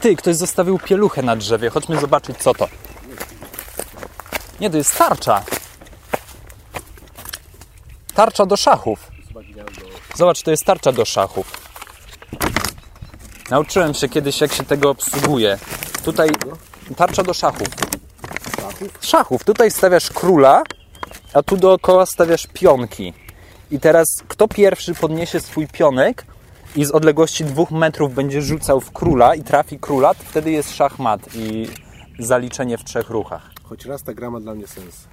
Ty, ktoś zostawił pieluchę na drzewie. Chodźmy zobaczyć, co to. Nie, to jest tarcza. Tarcza do szachów. Zobacz, to jest tarcza do szachów. Nauczyłem się kiedyś, jak się tego obsługuje. Tutaj tarcza do szachów. Szachów. Tutaj stawiasz króla, a tu dookoła stawiasz pionki. I teraz kto pierwszy podniesie swój pionek i z odległości dwóch metrów będzie rzucał w króla i trafi króla, wtedy jest szachmat i zaliczenie w trzech ruchach. Choć raz ta gra ma dla mnie sens.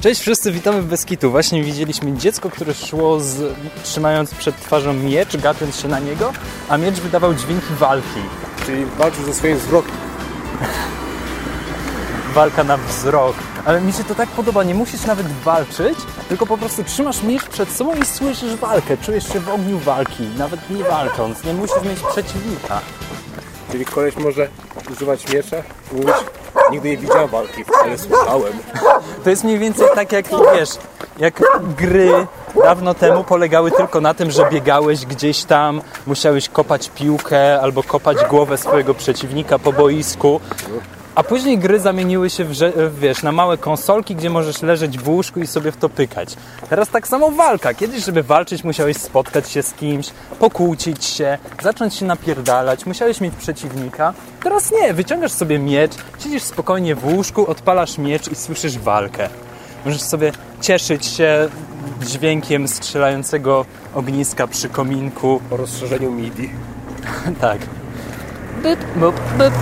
Cześć wszyscy, witamy w Beskitu. Właśnie widzieliśmy dziecko, które szło z, trzymając przed twarzą miecz, gapiąc się na niego, a miecz wydawał dźwięki walki. Czyli walczył ze swoim wzrokiem. Walka na wzrok. Ale mi się to tak podoba, nie musisz nawet walczyć, tylko po prostu trzymasz miecz przed sobą i słyszysz walkę, czujesz się w ogniu walki, nawet nie walcząc, nie musisz mieć przeciwnika. Czyli koleś może używać miecza i mówić Nigdy nie widziałem walki, ale słyszałem. To jest mniej więcej tak jak, wiesz, jak gry dawno temu polegały tylko na tym, że biegałeś gdzieś tam, musiałeś kopać piłkę albo kopać głowę swojego przeciwnika po boisku. A później gry zamieniły się w, wiesz, na małe konsolki, gdzie możesz leżeć w łóżku i sobie w to pykać. Teraz tak samo walka. Kiedyś, żeby walczyć, musiałeś spotkać się z kimś, pokłócić się, zacząć się napierdalać, musiałeś mieć przeciwnika. Teraz nie, wyciągasz sobie miecz, siedzisz spokojnie w łóżku, odpalasz miecz i słyszysz walkę. Możesz sobie cieszyć się dźwiękiem strzelającego ogniska przy kominku. Po rozszerzeniu MIDI. tak. Byp, byp, byp.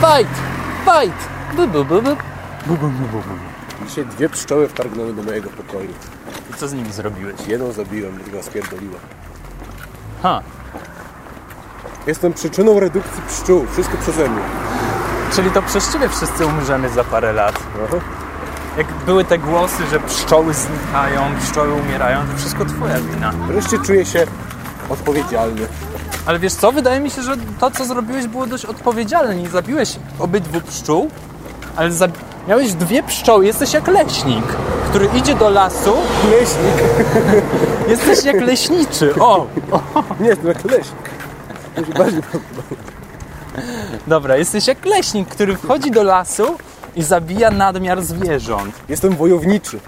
Fight! Fight! Bu, bu, bu, bu. Bu, bu, bu, bu. Dzisiaj dwie pszczoły wtargnęły do mojego pokoju. I co z nimi zrobiłeś? Jedną zabiłem, druga spierdoliła. Ha. Jestem przyczyną redukcji pszczół. Wszystko przeze mnie. Czyli to przez ciebie wszyscy umrzemy za parę lat. Aha. Jak były te głosy, że pszczoły znikają, pszczoły umierają, to wszystko twoja wina. Wreszcie czuję się odpowiedzialny. Ale wiesz co, wydaje mi się, że to, co zrobiłeś, było dość odpowiedzialne. Nie zabiłeś obydwu pszczół, ale miałeś dwie pszczoły. Jesteś jak leśnik, który idzie do lasu. Leśnik. Jesteś jak leśniczy. O! o. Nie, jestem jak leśnik. Bardziej. Dobra, jesteś jak leśnik, który wchodzi do lasu i zabija nadmiar zwierząt. Jestem wojowniczy.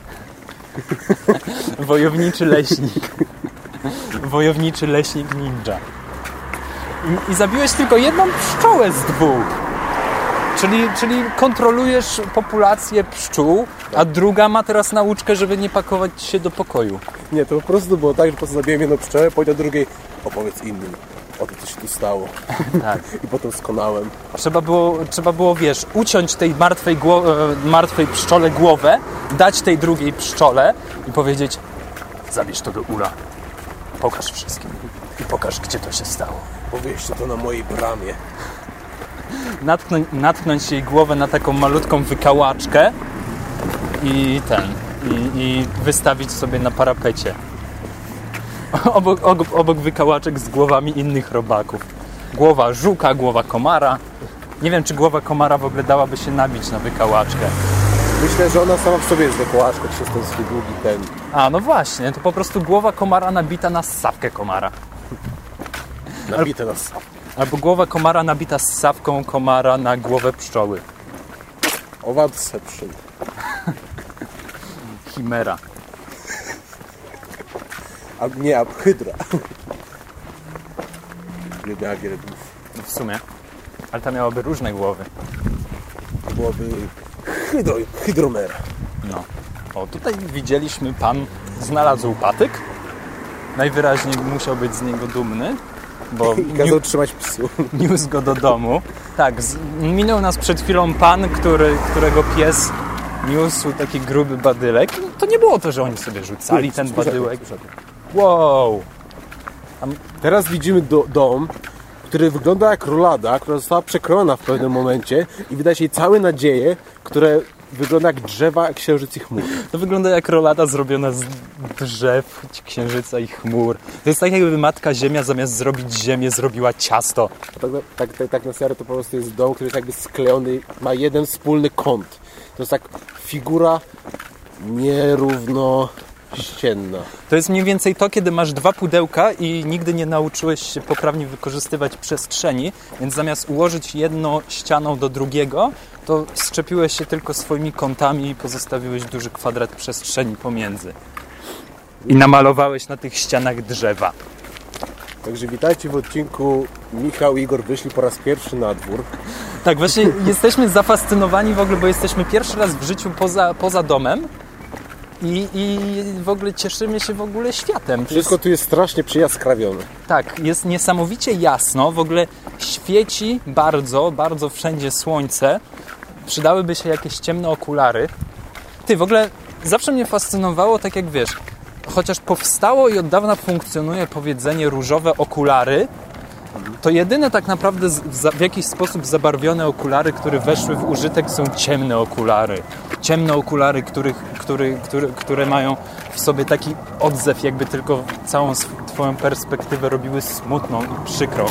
Wojowniczy leśnik. Wojowniczy leśnik ninja. I, I zabiłeś tylko jedną pszczołę z dwóch. Czyli, czyli kontrolujesz populację pszczół, a druga ma teraz nauczkę, żeby nie pakować się do pokoju. Nie, to po prostu było tak, że po prostu zabiłem jedną pszczołę, powiedział drugiej, opowiedz innym o tym, co się tu stało. Tak. I potem skonałem. Trzeba było, trzeba było wiesz, uciąć tej martwej, e, martwej pszczole głowę, dać tej drugiej pszczole i powiedzieć zabierz to do ula. Pokaż wszystkim. I pokaż, gdzie to się stało. Powieście to na mojej bramie. natknąć, natknąć jej głowę na taką malutką wykałaczkę i ten, i, i wystawić sobie na parapecie. Obok, obok, obok wykałaczek z głowami innych robaków. Głowa żuka, głowa komara. Nie wiem, czy głowa komara w ogóle dałaby się nabić na wykałaczkę. Myślę, że ona sama w sobie jest wykołaczka przez ten swój długi ten. A, no właśnie, to po prostu głowa komara nabita na ssawkę komara. Nabite nas. Albo głowa komara nabita ssawką komara na głowę pszczoły. Owadception. Chimera. A nie, a hydra. Głów. No w sumie. Ale ta miałaby różne głowy. To byłoby hydro, hydromera. No. O, tutaj widzieliśmy, pan znalazł patyk. Najwyraźniej musiał być z niego dumny, bo kazał trzymać psu. niósł go do domu. Tak, z, minął nas przed chwilą pan, który, którego pies niósł taki gruby badylek. To nie było to, że oni sobie rzucali ten badyłek. Wow! Teraz widzimy do, dom, który wygląda jak rolada, która została przekrojona w pewnym momencie i widać jej całe nadzieje, które wygląda jak drzewa, księżyc i chmury. To wygląda jak rolada zrobiona z drzew, księżyca i chmur. To jest tak jakby Matka Ziemia zamiast zrobić ziemię zrobiła ciasto. Tak, na- tak, tak, tak na serio to po prostu jest dom, który jest jakby sklejony, ma jeden wspólny kąt. To jest tak figura nierównościenna. To jest mniej więcej to, kiedy masz dwa pudełka i nigdy nie nauczyłeś się poprawnie wykorzystywać przestrzeni, więc zamiast ułożyć jedno ścianą do drugiego, to szczepiłeś się tylko swoimi kątami i pozostawiłeś duży kwadrat przestrzeni pomiędzy. I namalowałeś na tych ścianach drzewa. Także witajcie w odcinku Michał i Igor wyszli po raz pierwszy na dwór. Tak, właśnie jesteśmy zafascynowani w ogóle, bo jesteśmy pierwszy raz w życiu poza, poza domem i, i w ogóle cieszymy się w ogóle światem. Jest- Wszystko tu jest strasznie przyjaskrawione. Tak, jest niesamowicie jasno, w ogóle świeci bardzo, bardzo wszędzie słońce. Przydałyby się jakieś ciemne okulary. Ty, w ogóle zawsze mnie fascynowało, tak jak wiesz, chociaż powstało i od dawna funkcjonuje powiedzenie różowe okulary, to jedyne tak naprawdę w jakiś sposób zabarwione okulary, które weszły w użytek są ciemne okulary. Ciemne okulary, których, który, który, które mają w sobie taki odzew, jakby tylko całą sw- twoją perspektywę robiły smutną i przykrą.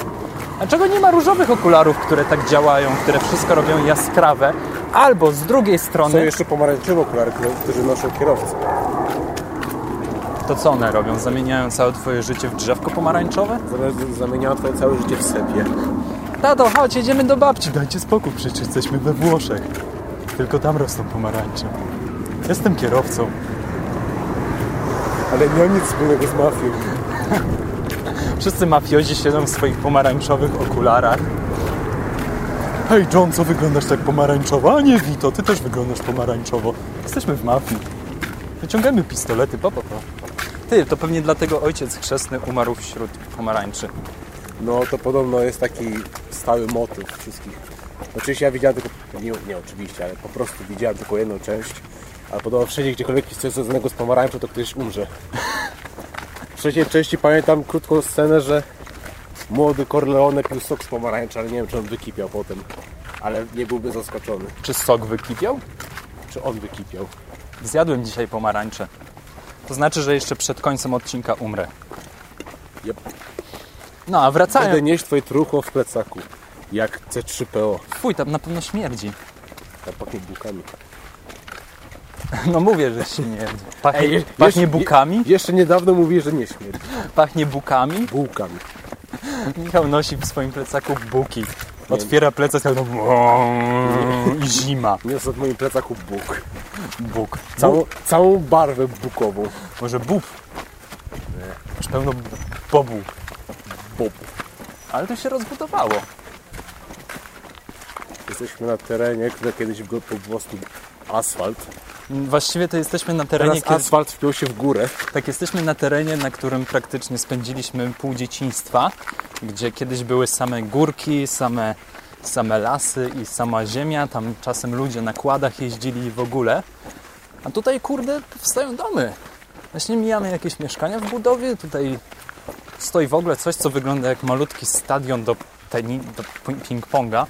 Dlaczego nie ma różowych okularów, które tak działają, które wszystko robią jaskrawe? Albo z drugiej Są strony, jeszcze pomarańczowe okulary, które- którzy noszą kierowcy. to co one robią? Zamieniają całe twoje życie w drzewko pomarańczowe? Zamiast zamieniają twoje całe życie w sepie. Tato, chodź, jedziemy do babci. Dajcie spokój, przecież jesteśmy we Włoszech. Tylko tam rosną pomarańcze. Jestem kierowcą. Ale nie mam nic wspólnego z mafią. Wszyscy mafiozi siedzą w swoich pomarańczowych okularach. Hej John, co wyglądasz tak pomarańczowo? A nie Vito, ty też wyglądasz pomarańczowo. Jesteśmy w mafii. Wyciągamy pistolety, po, po, po. Ty, to pewnie dlatego ojciec chrzestny umarł wśród pomarańczy. No to podobno jest taki stały motyw wszystkich. Oczywiście ja widziałem tylko, nie, nie oczywiście, ale po prostu widziałem tylko jedną część. Ale podobno wszędzie, gdziekolwiek jest coś związanego z pomarańczą, to ktoś umrze. W trzeciej części pamiętam krótką scenę, że młody Corleone pił sok z pomarańczy, ale nie wiem, czy on wykipiał potem. Ale nie byłby zaskoczony, Czy sok wykipiał? czy on wykipiał. Zjadłem dzisiaj pomarańcze. To znaczy, że jeszcze przed końcem odcinka umrę. Yep. No, a wracając... Będę nieść twoje truchło w plecaku. Jak C3PO. Fuj, tam na pewno śmierdzi. Tak pachnie bułkami. No mówię, że śmierdzi. Pachnie, Ej, pachnie jeszcze- bukami? Je, jeszcze niedawno mówiłeś, że nie śmierdzi. Pachnie bukami? Bułkami. Michał nosi w swoim plecaku buki. Otwiera plecak tak i zima. Niosę w moim plecaku bóg. Buk. Całą, całą barwę bukową. Może bób. Już pełno bobu. Bob. Ale to się rozbudowało. Jesteśmy na terenie, które kiedyś był po prostu asfalt. Właściwie to jesteśmy na terenie, Teraz kiedy, asfalt wpiął się w górę. tak jesteśmy na terenie, na którym praktycznie spędziliśmy pół dzieciństwa, gdzie kiedyś były same górki, same, same lasy i sama ziemia. Tam czasem ludzie na kładach jeździli w ogóle. A tutaj, kurde, powstają domy. Właśnie mijamy jakieś mieszkania w budowie. Tutaj stoi w ogóle coś, co wygląda jak malutki stadion do, do ping-ponga.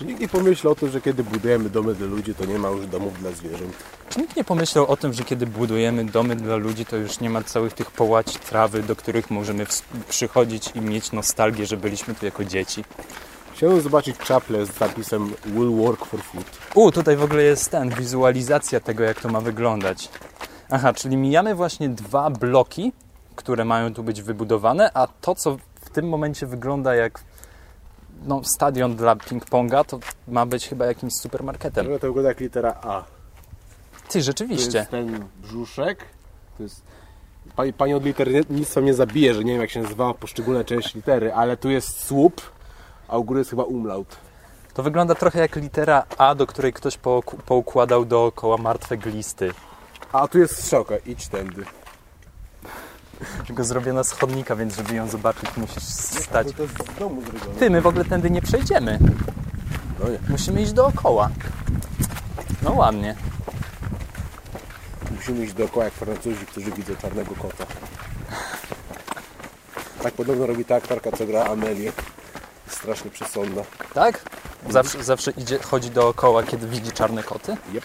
Czy nikt nie pomyślał o tym, że kiedy budujemy domy dla ludzi, to nie ma już domów dla zwierząt? Czy nikt nie pomyślał o tym, że kiedy budujemy domy dla ludzi, to już nie ma całych tych połaci trawy, do których możemy przychodzić i mieć nostalgię, że byliśmy tu jako dzieci? Chciałem zobaczyć czaplę z napisem Will work for food. U, tutaj w ogóle jest ten, wizualizacja tego, jak to ma wyglądać. Aha, czyli mijamy właśnie dwa bloki, które mają tu być wybudowane, a to, co w tym momencie wygląda jak no, stadion dla ping-ponga, to ma być chyba jakimś supermarketem. To wygląda jak litera A. Ty, To rzeczywiście. jest ten brzuszek. To jest... Pani, pani od liternictwa mnie zabije, że nie wiem jak się nazywa poszczególne części litery, ale tu jest słup, a u góry jest chyba umlaut. To wygląda trochę jak litera A, do której ktoś pouk- poukładał dookoła martwe glisty. A tu jest strzałka, idź tędy. Tylko zrobiona z chodnika, więc żeby ją zobaczyć musisz stać. To jest z domu zrobione. Ty, my w ogóle tędy nie przejdziemy. No nie. Musimy iść dookoła. No ładnie. Musimy iść dookoła jak Francuzi, którzy widzą czarnego kota. Tak podobno robi ta aktorka, co gra Amelię Strasznie przesądna. Tak? Zawsze, zawsze idzie, chodzi dookoła, kiedy widzi czarne koty? Yep.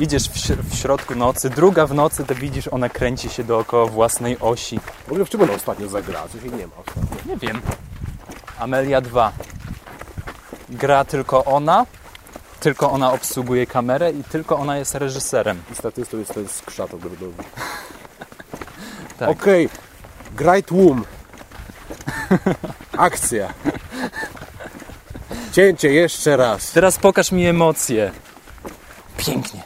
Idziesz w, w środku nocy, druga w nocy, to widzisz, ona kręci się dookoła własnej osi. W ogóle w czym ona ostatnio zagrała? Coś jej nie ma ostatnio. Nie wiem. Amelia 2. Gra tylko ona, tylko ona obsługuje kamerę i tylko ona jest reżyserem. I statystą jest ten skrzat ogrodowy. Tak. Okej. Great Womb. Akcja. Cięcie jeszcze raz. Teraz pokaż mi emocje. Pięknie.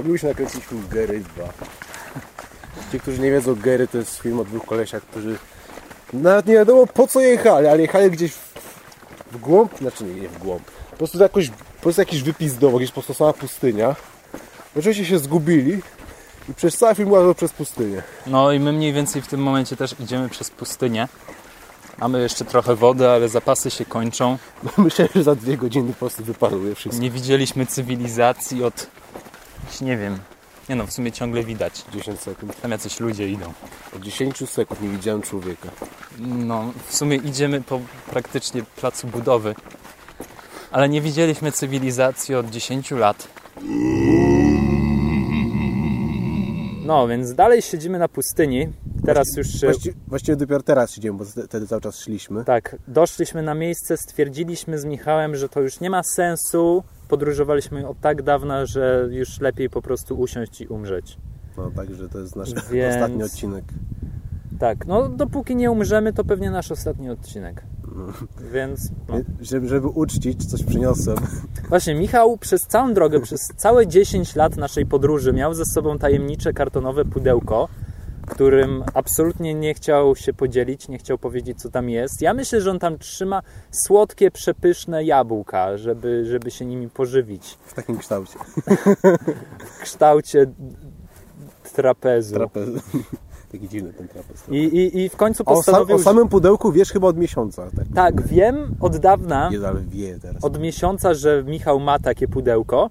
Moglibyśmy nakręcić film Gary 2. Ci, którzy nie wiedzą, Gary to jest film o dwóch kolesiach, którzy nawet nie wiadomo po co jechali, ale jechali gdzieś w, w głąb, znaczy nie, nie w głąb. Po prostu jakoś, po prostu jakiś wypizdowo, gdzieś po prostu sama pustynia. Oczywiście się zgubili i przez cały film łażą przez pustynię. No i my mniej więcej w tym momencie też idziemy przez pustynię. Mamy jeszcze trochę wody, ale zapasy się kończą. Myślę, że za dwie godziny po prostu wyparuje wszystko. Nie widzieliśmy cywilizacji od... nie wiem. Nie no, w sumie ciągle widać. 10 sekund. Tam jacyś ludzie idą. Od 10 sekund nie widziałem człowieka. No, w sumie idziemy po praktycznie placu budowy. Ale nie widzieliśmy cywilizacji od 10 lat. No, więc dalej siedzimy na pustyni. Teraz już... e, Właści, właściwie dopiero teraz idziemy, bo wtedy cały czas szliśmy. Tak, doszliśmy na miejsce, stwierdziliśmy z Michałem, że to już nie ma sensu. Podróżowaliśmy od tak dawna, że już lepiej po prostu usiąść i umrzeć. No także to jest nasz Więc- ostatni odcinek. Tak, no dopóki nie umrzemy, to pewnie nasz ostatni odcinek. Więc no. Żeby, żeby uczcić, coś przyniosłem. właśnie Michał przez całą drogę, przez całe 10 lat naszej podróży miał ze sobą tajemnicze kartonowe pudełko, którym absolutnie nie chciał się podzielić, nie chciał powiedzieć, co tam jest. Ja myślę, że on tam trzyma słodkie, przepyszne jabłka, żeby, żeby się nimi pożywić. W takim kształcie. W kształcie trapezu. Trapez. Taki dziwny ten trapez. I, i, I w końcu O, sam, postanowił... o samym pudełku wiesz chyba od miesiąca. Tak, Tak, wiem od dawna, ale wie teraz. od miesiąca, że Michał ma takie pudełko.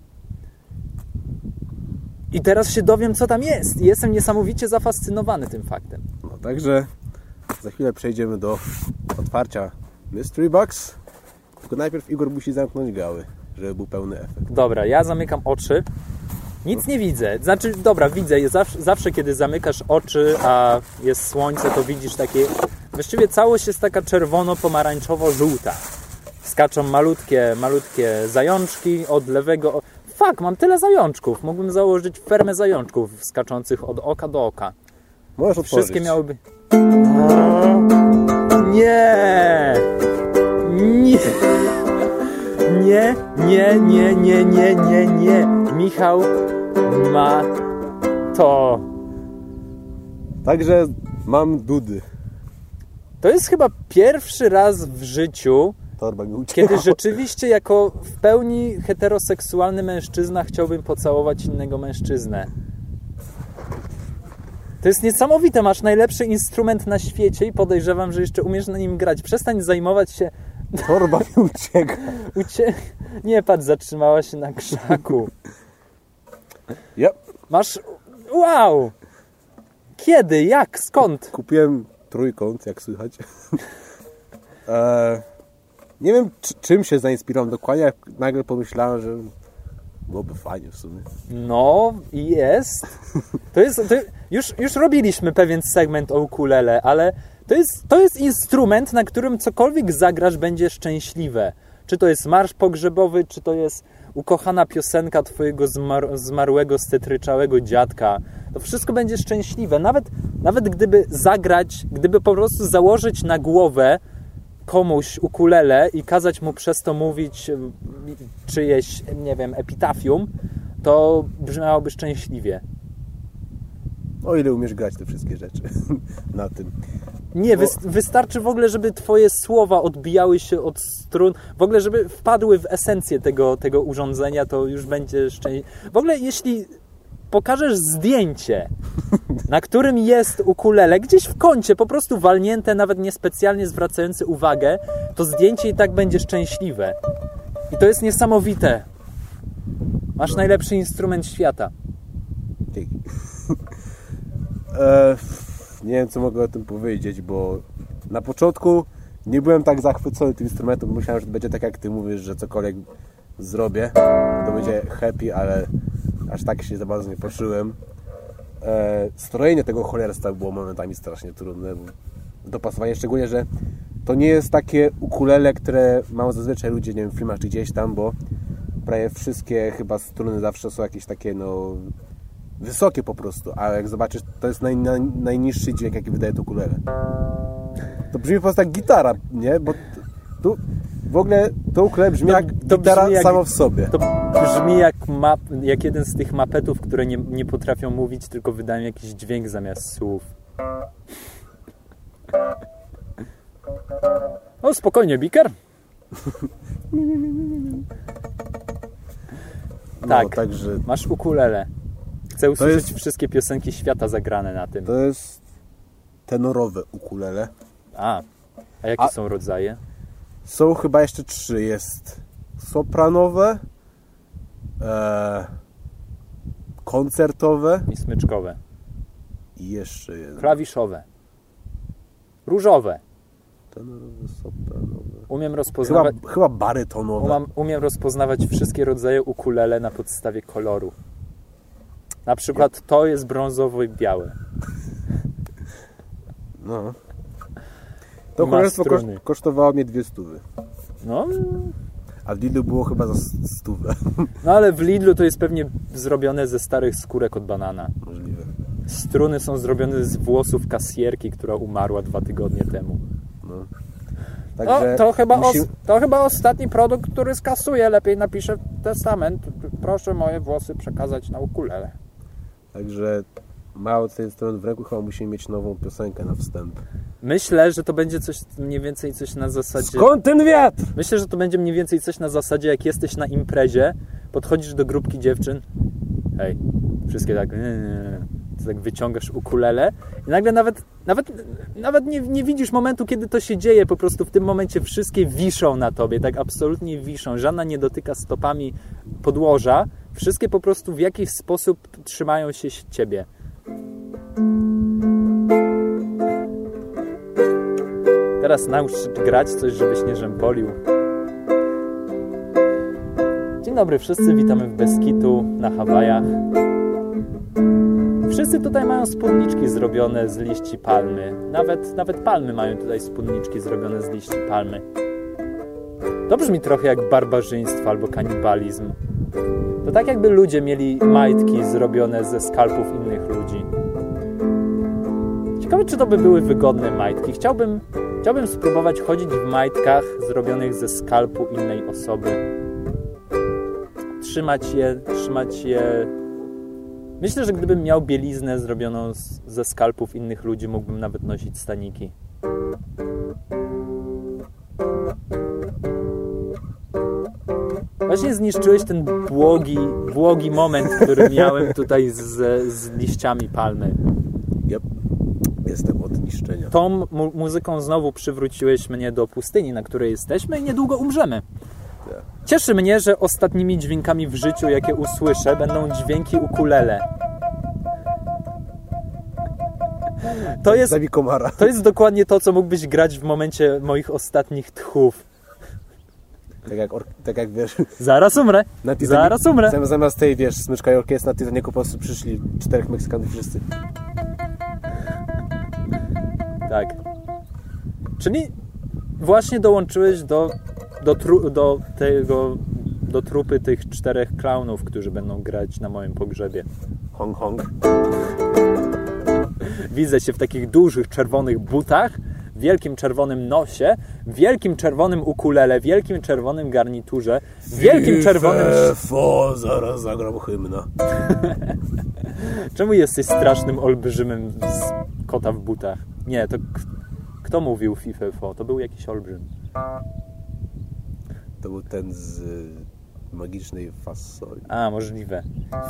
I teraz się dowiem, co tam jest. Jestem niesamowicie zafascynowany tym faktem. No, także za chwilę przejdziemy do otwarcia Mystery Box. Tylko najpierw Igor musi zamknąć gały, żeby był pełny efekt. Dobra, ja zamykam oczy. Nic nie widzę. Znaczy, dobra, widzę. Zawsze, zawsze kiedy zamykasz oczy, a jest słońce, to widzisz takie... Właściwie całość jest taka czerwono-pomarańczowo-żółta. Skaczą malutkie, malutkie zajączki od lewego... Fuck, mam tyle zajączków. Mógłbym założyć fermę zajączków skaczących od oka do oka. Możesz. Wszystkie miałyby... Nie! Nie! Nie, nie, nie, nie, nie, nie, nie. Michał ma to. Także mam dudy. To jest chyba pierwszy raz w życiu, Torba mi uciekła. kiedy rzeczywiście jako w pełni heteroseksualny mężczyzna chciałbym pocałować innego mężczyznę. To jest niesamowite, masz najlepszy instrument na świecie i podejrzewam, że jeszcze umiesz na nim grać. Przestań zajmować się Torba mi uciekła. Ucie... Nie patrz, zatrzymała się na krzaku. Ja Masz... Wow! Kiedy? Jak? Skąd? kupiłem trójkąt, jak słychać. e, nie wiem, czy, czym się zainspirowałem dokładnie, jak nagle pomyślałem, że byłoby fajnie w sumie. No, jest. To jest... To już, już robiliśmy pewien segment o ukulele, ale to jest, to jest instrument, na którym cokolwiek zagrasz będzie szczęśliwe. Czy to jest marsz pogrzebowy, czy to jest ukochana piosenka twojego zmar zmarłego, stetryczałego dziadka. To wszystko będzie szczęśliwe. Nawet, nawet gdyby zagrać, gdyby po prostu założyć na głowę komuś ukulele i kazać mu przez to mówić y, czyjeś, nie wiem, epitafium, to brzmiałoby szczęśliwie. O ile umiesz grać te wszystkie rzeczy na tym. Nie, Bo- wys- wystarczy w ogóle, żeby twoje słowa odbijały się od strun, w ogóle, żeby wpadły w esencję tego, tego urządzenia, to już będzie szczęście. W ogóle, jeśli pokażesz zdjęcie, na którym jest ukulele, gdzieś w kącie, po prostu walnięte, nawet niespecjalnie zwracające uwagę, to zdjęcie i tak będzie szczęśliwe. I to jest niesamowite. Masz najlepszy instrument świata. E, nie wiem, co mogę o tym powiedzieć, bo na początku nie byłem tak zachwycony tym instrumentem. Myślałem, że to będzie tak, jak ty mówisz, że cokolwiek zrobię, to będzie happy, ale aż tak się za bardzo nie poczułem. E, strojenie tego cholerstwa było momentami strasznie trudne. Dopasowanie, szczególnie, że to nie jest takie ukulele, które mają zazwyczaj ludzie, nie wiem, w filmach czy gdzieś tam, bo prawie wszystkie chyba struny zawsze są jakieś takie, no, wysokie po prostu, a jak zobaczysz, to jest naj, naj, najniższy dźwięk, jaki wydaje to ukulele. To brzmi po prostu jak gitara, nie? Bo tu w ogóle to ukulele brzmi To- jak to gitara brzmi jak- samo w sobie. To brzmi jak, map, jak jeden z tych mapetów, które nie, nie potrafią mówić, tylko wydają jakiś dźwięk zamiast słów. O, spokojnie, Biker. No, tak. także Masz ukulele. Chcę usłyszeć jest- wszystkie piosenki świata zagrane na tym. to jest tenorowe ukulele. A, a jakie A- są rodzaje? Są chyba jeszcze trzy. Jest sopranowe, e, koncertowe I smyczkowe. i jeszcze jedno. Klawiszowe. Różowe. Tenorowe, sopranowe. Umiem Chyba, rozpoznawać, chyba barytonowe. umam, umiem rozpoznawać wszystkie rodzaje ukulele na podstawie koloru. Na przykład to jest brązowe i białe. No. To kosztowało mnie dwie stówy. No, A w Lidlu było chyba za stówę. no ale w Lidlu to jest pewnie zrobione ze starych skórek od banana. Możliwe. Struny są zrobione z włosów kasjerki, która umarła dwa tygodnie temu. No. No, Także to, chyba musi- to chyba ostatni produkt, który skasuje. Lepiej napiszę testament. Proszę moje włosy przekazać na ukulele. Także mało ten instrument w ręku chyba musimy mieć nową piosenkę na wstęp. Myślę, że to będzie coś mniej więcej coś na zasadzie. Skąd ten wiatr? Myślę, że to będzie mniej więcej coś na zasadzie, jak jesteś na imprezie, podchodzisz do grupki dziewczyn. Hej, wszystkie tak. Ty tak wyciągasz ukulele i nagle nawet, nawet, nawet nie, nie widzisz momentu, kiedy to się dzieje. Po prostu w tym momencie wszystkie wiszą na tobie, tak absolutnie wiszą. Żadna nie dotyka stopami podłoża. Wszystkie po prostu w jakiś sposób trzymają się ciebie. Teraz naucz grać coś, żebyś nie rzępolił. Dzień dobry wszyscy, witamy w Beskitu na Hawajach. Wszyscy tutaj mają spódniczki zrobione z liści palmy. Nawet, nawet palmy mają tutaj spódniczki zrobione z liści palmy. To brzmi trochę jak barbarzyństwo albo kanibalizm. To tak jakby ludzie mieli majtki zrobione ze skalpów innych ludzi. Ciekawe, czy to by były wygodne majtki. Chciałbym, chciałbym spróbować chodzić w majtkach zrobionych ze skalpu innej osoby. Trzymać je, trzymać je. Myślę, że gdybym miał bieliznę zrobioną z, ze skalpów innych ludzi, mógłbym nawet nosić staniki. Właśnie zniszczyłeś ten błogi, błogi moment, który miałem tutaj z, z liściami palmy. Niszczenia. Tą mu- muzyką znowu przywróciłeś mnie do pustyni, na której jesteśmy i niedługo umrzemy. Cieszy mnie, że ostatnimi dźwiękami w życiu, jakie usłyszę, będą dźwięki ukulele. To jest, to jest dokładnie to, co mógłbyś grać w momencie moich ostatnich tchów. Tak jak, tak jak wiesz, Zaraz umrę. na Titanic- Zaraz umrę. zam- Zamiast tej, wiesz, smyczka i orkiestra na Titanicu po prostu przyszli czterech Meksykanów wszyscy. Tak. Czyli właśnie dołączyłeś do, do, tru, do tego do trupy tych czterech klaunów, którzy będą grać na moim pogrzebie. Hong Hong. Widzę się w takich dużych czerwonych butach, wielkim czerwonym nosie, wielkim czerwonym ukulele, wielkim czerwonym garniturze, wielkim czerwonym... Fo, zaraz zagram hymna. Czemu jesteś strasznym olbrzymem z kota w butach? Nie, to kto mówił FIFO? To był jakiś olbrzym. To był ten z y, magicznej fasoli. A, możliwe.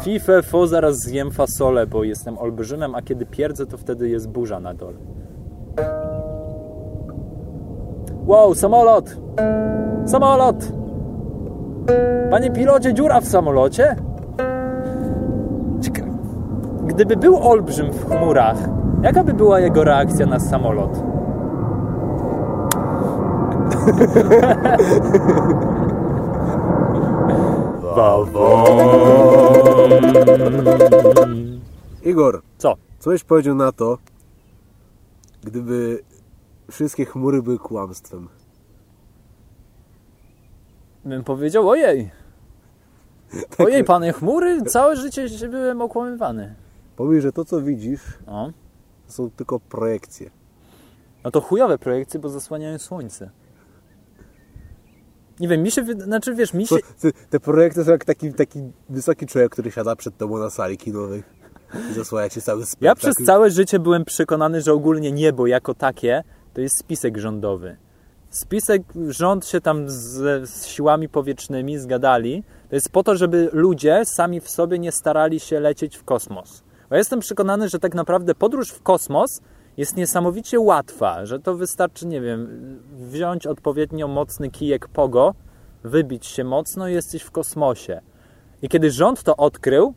Fife, fo, zaraz zjem fasolę, bo jestem olbrzymem, a kiedy pierdzę, to wtedy jest burza na dole. Wow, samolot! Samolot! Panie pilocie, dziura w samolocie? Gdyby był olbrzym w chmurach, jaka by była jego reakcja na samolot? Igor, Co? co byś powiedział na to, gdyby wszystkie chmury były kłamstwem? Bym powiedział, ojej. Ojej, panie chmury, całe życie byłem okłamywany. Powiedz, że to co widzisz, No. To są tylko projekcje. No to chujowe projekcje, bo zasłaniają słońce. Nie wiem, mi się, znaczy wiesz, mi się, te projekty są jak taki, taki wysoki człowiek, który siada przed tobą na sali kinowej i zasłania ci cały spektakl. ja przez całe życie byłem przekonany, że ogólnie niebo jako takie to jest spisek rządowy. Spisek, rząd się tam z, z siłami powietrznymi zgadali. To jest po to, żeby ludzie sami w sobie nie starali się lecieć w kosmos. Bo ja jestem przekonany, że tak naprawdę podróż w kosmos jest niesamowicie łatwa, że to wystarczy, nie wiem, wziąć odpowiednio mocny kijek pogo, wybić się mocno i jesteś w kosmosie. I kiedy rząd to odkrył,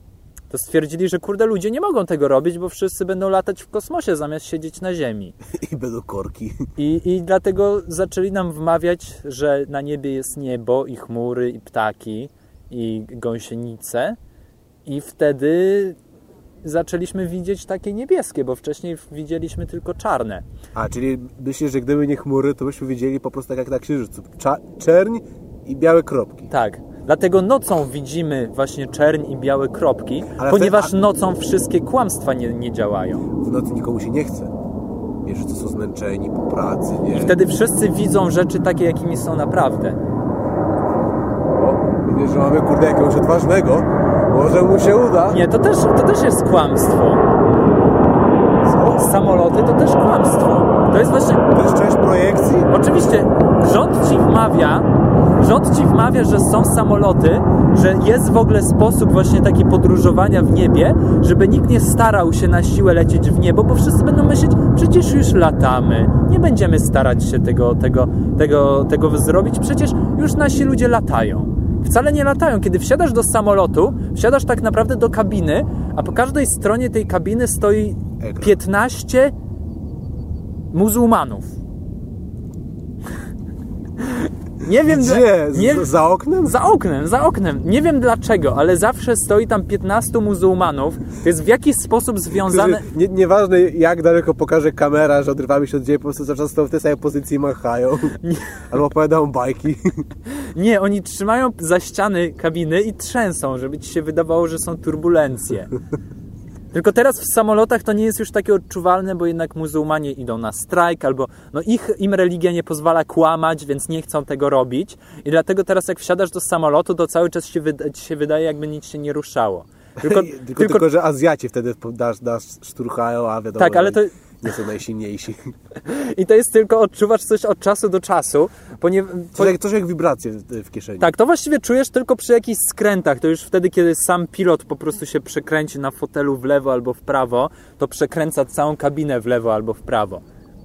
to stwierdzili, że kurde, ludzie nie mogą tego robić, bo wszyscy będą latać w kosmosie zamiast siedzieć na Ziemi. I będą korki. I, I dlatego zaczęli nam wmawiać, że na niebie jest niebo i chmury, i ptaki, i gąsienice. I wtedy zaczęliśmy widzieć takie niebieskie, bo wcześniej widzieliśmy tylko czarne. A, czyli myślisz, że gdyby nie chmury, to byśmy widzieli po prostu tak jak na księżycu. Cza czerń i białe kropki. Tak. Dlatego nocą widzimy właśnie czerń i białe kropki, Ale ponieważ wtedy- nocą wszystkie kłamstwa nie, nie działają. W nocy nikomu się nie chce. Wiesz, to są zmęczeni po pracy, nie? I wtedy wszyscy widzą rzeczy takie, jakimi są naprawdę. O, widzisz, że mamy kurde jakiegoś odważnego. Może mu się uda. Nie, to też, to też jest kłamstwo. Co? Samoloty to też kłamstwo. To jest właśnie... To jest część projekcji? Oczywiście rząd ci wmawia, rząd ci wmawia, że są samoloty, że jest w ogóle sposób właśnie taki podróżowania w niebie, żeby nikt nie starał się na siłę lecieć w niebo, bo wszyscy będą myśleć, przecież już latamy, nie będziemy starać się tego, tego, tego, tego zrobić, przecież już nasi ludzie latają. Wcale nie latają. Kiedy wsiadasz do samolotu, wsiadasz tak naprawdę do kabiny, a po każdej stronie tej kabiny stoi Ekran. 15 muzułmanów. Nie wiem, Gdzie? Nie, za oknem? za oknem, za oknem. Nie wiem dlaczego, ale zawsze stoi tam 15 muzułmanów. To jest w jakiś sposób związane. Którzy, nie, nieważne jak daleko pokaże kamera, że odrywamy się od ziemi, po prostu czas stoją w tej samej pozycji i machają. Albo opowiadają bajki. Nie, oni trzymają za ściany kabiny i trzęsą, żeby ci się wydawało, że są turbulencje. Tylko teraz w samolotach to nie jest już takie odczuwalne, bo jednak muzułmanie idą na strajk, albo no ich, im religia nie pozwala kłamać, więc nie chcą tego robić. I dlatego teraz jak wsiadasz do samolotu, to cały czas się, wyda- ci się wydaje, jakby nic się nie ruszało. Tylko, tylko, tylko, że Azjaci wtedy dasz, dasz szturchają, a wiadomo, Tak, ale to- nie są najsilniejsi. I to jest tylko odczuwasz coś od czasu do czasu, ponieważ... Coś jak, coś jak wibracje w kieszeni. Tak, to właściwie czujesz tylko przy jakichś skrętach. To już wtedy, kiedy sam pilot po prostu się przekręci na fotelu w lewo albo w prawo, to przekręca całą kabinę w lewo albo w prawo.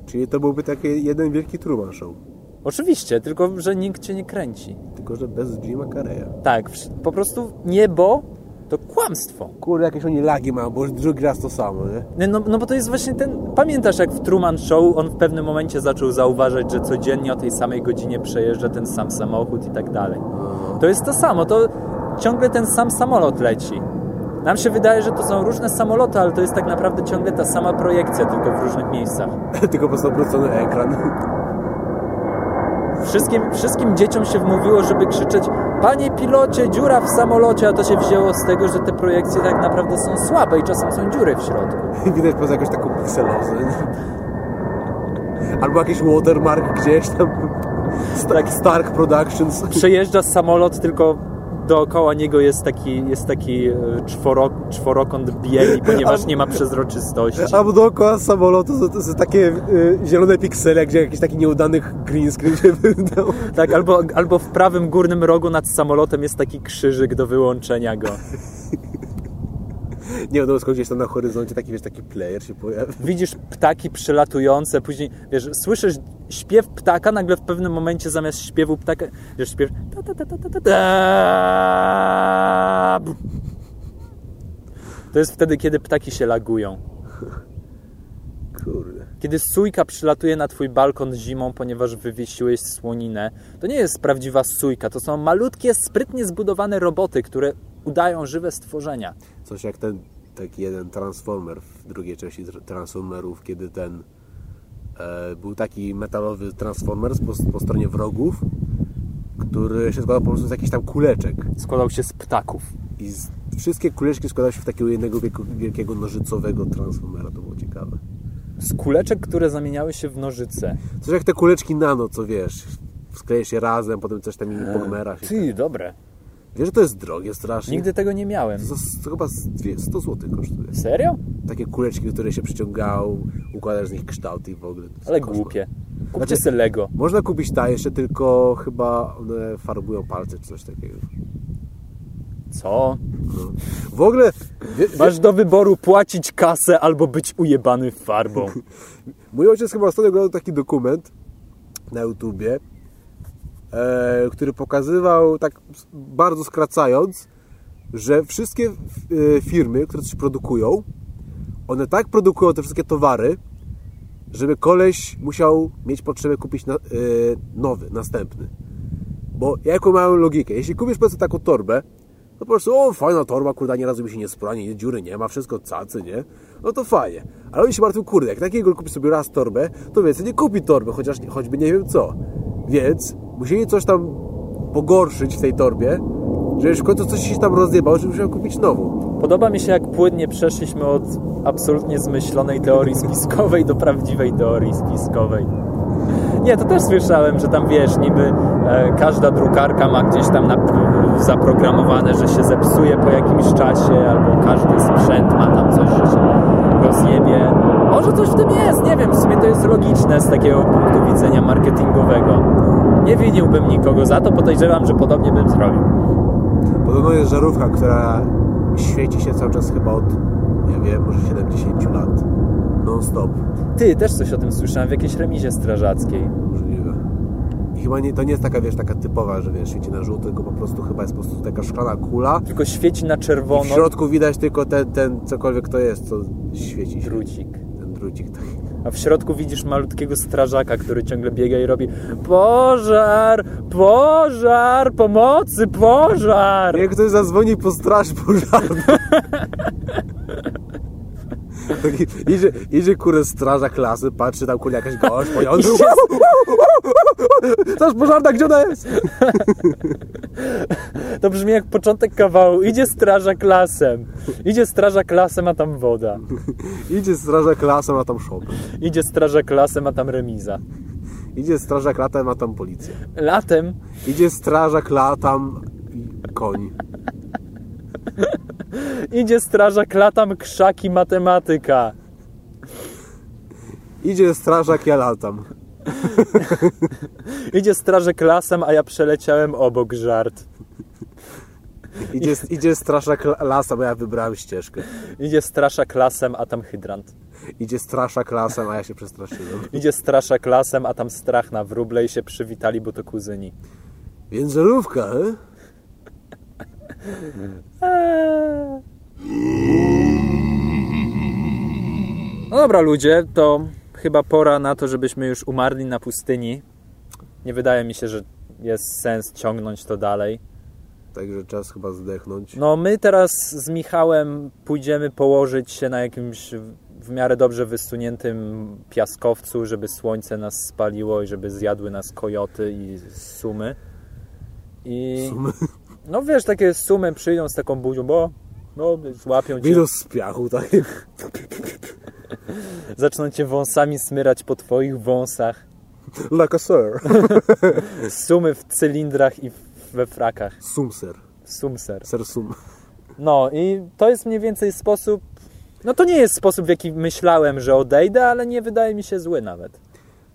Czyli to byłby taki jeden wielki Truman Show. Oczywiście, tylko że nikt cię nie kręci. Tylko, że bez Jima Carreya. Tak, po prostu niebo to kłamstwo. Kurde, jakieś oni lagi mają, bo już drugi raz to samo, nie? No, no bo to jest właśnie ten... Pamiętasz, jak w Truman Show on w pewnym momencie zaczął zauważać, że codziennie o tej samej godzinie przejeżdża ten sam samochód i tak dalej. To jest to samo, to ciągle ten sam samolot leci. Nam się wydaje, że to są różne samoloty, ale to jest tak naprawdę ciągle ta sama projekcja, tylko w różnych miejscach. tylko po prostu obrócony ekran. Wszystkim, wszystkim dzieciom się wmówiło, żeby krzyczeć Panie pilocie, dziura w samolocie, a to się wzięło z tego, że te projekcje tak naprawdę są słabe i czasem są dziury w środku. Widać poza jakąś taką pikselozę. Albo jakiś watermark gdzieś tam. Stark, Stark Productions. Przejeżdża samolot, tylko dookoła niego jest taki, jest taki e, czworo, czworokąt bieli, ponieważ nie ma przezroczystości. Albo dookoła samolotu to, to są takie y, zielone piksele, gdzie jakiś taki nieudany green screen się wydał. Tak, albo, albo w prawym górnym rogu nad samolotem jest taki krzyżyk do wyłączenia go. Nie wiadomo skąd gdzieś tam na horyzoncie taki, wiesz, taki player się pojawi. Widzisz ptaki przylatujące, później, wiesz, słyszysz śpiew ptaka, nagle w pewnym momencie zamiast śpiewu ptaka, wiesz, śpiew ta ta ta ta ta ta ta To jest wtedy, kiedy ptaki się lagują. Kurde. Kiedy sójka przylatuje na twój balkon zimą, ponieważ wywiesiłeś słoninę, to nie jest prawdziwa sójka, to są malutkie, sprytnie zbudowane roboty, które udają żywe stworzenia. Coś jak ten taki jeden Transformer w drugiej części tr- Transformerów, kiedy ten e, był taki metalowy Transformer po, po stronie wrogów, który się składał po prostu z jakichś tam kuleczek. Składał się z ptaków. I z, wszystkie kuleczki składały się w takiego jednego wielkiego nożycowego Transformera. To było ciekawe. Z kuleczek, które zamieniały się w nożyce. Coś jak te kuleczki nano, co wiesz, skleje się razem, potem coś tam nimi pogmera się. Ty, dobre. Wiesz, że to jest drogie strasznie? Nigdy tego nie miałem. To, to chyba z dwie- 100 zł kosztuje. Serio? Takie kuleczki, które się przyciągają, układasz z nich kształty i w ogóle. Ale głupie. Kupcie Znaczy- Lego. Można kupić tańsze, tylko chyba one farbują palce czy coś takiego. Co? No. W ogóle, wie, wie, Masz do wyboru płacić kasę albo być ujebany farbą. mój ojciec chyba ostatnio oglądał taki dokument na YouTubie, który pokazywał, tak bardzo skracając, że wszystkie e, firmy, które coś produkują, one tak produkują te wszystkie towary, żeby koleś musiał mieć potrzebę kupić e, nowy, następny. Bo jaką mają logikę? Jeśli kupisz po taką torbę, to po prostu, o, fajna torba, kurde, ani razu mi się nie spranie, nie, dziury nie ma, wszystko cacy, nie? No to fajnie. Ale oni się martwią, kurde, jak takiego kupi sobie raz torbę, to więcej nie kupi torby, chociaż choćby nie wiem co. Więc musieli coś tam pogorszyć w tej torbie, że już w końcu coś się tam rozjebało, że musiał kupić nową. Podoba mi się, jak płynnie przeszliśmy od absolutnie zmyślonej teorii spiskowej do prawdziwej teorii spiskowej. Nie, to też słyszałem, że tam wiesz, niby e, każda drukarka ma gdzieś tam na, zaprogramowane, że się zepsuje po jakimś czasie, albo każdy sprzęt ma tam coś, że się rozjebie. Może coś w tym jest, nie wiem, w sumie to jest logiczne z takiego punktu widzenia marketingowego. Nie winiłbym nikogo za to, podejrzewam, że podobnie bym zrobił. Podobno jest żarówka, która świeci się cały czas chyba od, nie wiem, może 70 lat. Non-stop. Ty, też coś o tym słyszałem w jakiejś remizie strażackiej. Możliwe. I chyba nie, to nie jest taka, wiesz, taka typowa, że wiesz, świeci na żółto, tylko po prostu chyba jest po prostu taka szklana kula. Tylko świeci na W czerwono środku widać tylko ten, ten cokolwiek to jest, co świeci się. drucik. A w środku widzisz malutkiego strażaka, który ciągle biega i robi Pożar! Pożar! Pomocy! Pożar! Jak ktoś zadzwoni po straż pożarną. Taki, idzie, idzie kurde straża klasy, patrzy tam kurde jakaś gość, pojący. Straż pożarna, gdzie ona jest? To brzmi jak początek kawału. Idzie strażak lasem. Idzie strażak lasem, a tam woda. Idzie straża klasą, a tam szop. Idzie strażak lasem, a tam remiza. Idzie strażak latem, a tam policja. Latem Idzie strażak latam koń. idzie strażak latam, krzaki, matematyka. Idzie strażak, ja latam. Idzie strażak lasem, a ja przeleciałem obok żart. Idzie, idzie straszak la- lasa, bo ja wybrałem ścieżkę. Idzie straszak lasem, a tam hydrant. Idzie straszak lasem, a ja się przestraszyłem. Idzie straszak lasem, a tam strach na wróble i się przywitali, bo to kuzyni. Więc żarówka, e? Eee. No dobra ludzie, to chyba pora na to, żebyśmy już umarli na pustyni. Nie wydaje mi się, że jest sens ciągnąć to dalej. Także czas chyba zdechnąć. No my teraz z Michałem pójdziemy położyć się na jakimś w miarę dobrze wysuniętym piaskowcu, żeby słońce nas spaliło i żeby zjadły nas kojoty i sumy. I Sumy. no wiesz, takie sumy przyjdą z taką buzią, bo no, złapią cię, Wirus z piachu, tak? zaczną cię wąsami smyrać po twoich wąsach. Like a sir. Sumy w cylindrach i we frakach. Sumser. Sumser. Ser sum. No i to jest mniej więcej sposób. No to nie jest sposób, w jaki myślałem, że odejdę, ale nie wydaje mi się zły nawet.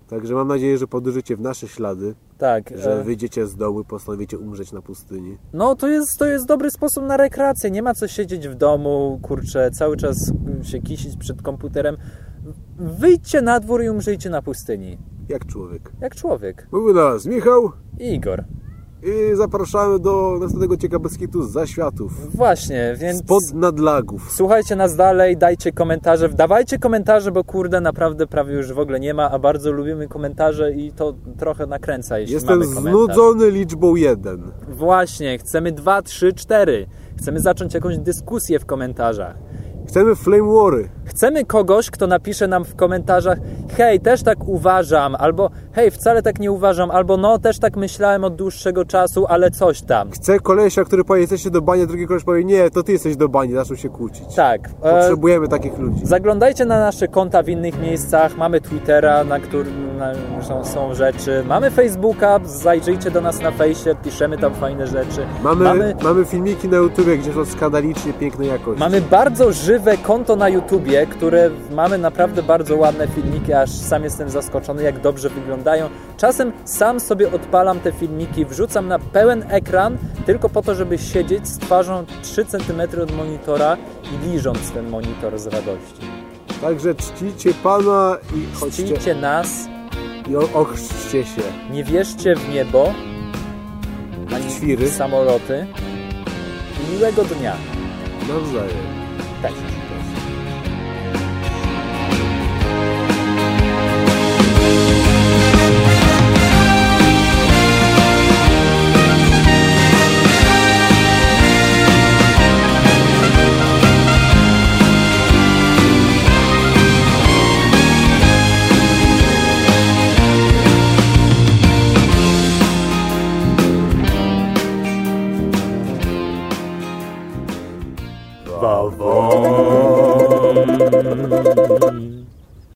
Także mam nadzieję, że podróżycie w nasze ślady, Tak. że e, wyjdziecie z domu i postanowicie umrzeć na pustyni. No to jest, to jest dobry sposób na rekreację. Nie ma co siedzieć w domu, kurczę, cały czas się kisić przed komputerem. Wyjdźcie na dwór i umrzyjcie na pustyni. Jak człowiek. Jak człowiek. Mówił nas Michał I Igor. I zapraszamy do następnego ciekawskiego zaświatów. Właśnie, więc Spod nadlagów. słuchajcie nas dalej, dajcie komentarze, dawajcie komentarze, bo kurde, naprawdę prawie już w ogóle nie ma, a bardzo lubimy komentarze i to trochę nakręca, jeśli Jestem znudzony liczbą jeden. Właśnie, chcemy 2, 3, 4. Chcemy zacząć jakąś dyskusję w komentarzach. Chcemy flame wary. Chcemy kogoś, kto napisze nam w komentarzach hej, też tak uważam, albo hej, wcale tak nie uważam, albo no, też tak myślałem od dłuższego czasu, ale coś tam. Chcę kolesia, który powie, jesteście do bani, a drugi koleś powie, nie, to ty jesteś do bani, zaczną się kłócić. Tak. e, Potrzebujemy takich ludzi. Zaglądajcie na nasze konta w innych miejscach. Mamy Twittera, na którym na, są, rzeczy. Mamy Facebooka, zajrzyjcie do nas na fejsie, piszemy tam fajne rzeczy. Mamy, mamy, mamy filmiki na YouTubie, gdzie są skandalicznie pięknej jakości. mamy bardzo żywe konto na YouTubie, które mamy naprawdę bardzo ładne filmiki, aż sam jestem zaskoczony, jak dobrze wyglądają. Czasem sam sobie odpalam te filmiki, wrzucam na pełen ekran, tylko po to, żeby siedzieć z twarzą 3 cm od monitora i liżąc ten monitor z radości. Także czcicie Pana i chodźcie Czcijcie nas, i ochrzczcie się. nie wierzcie w niebo, ani Świry. w samoloty. I miłego dnia. Nawzajem. Cześć.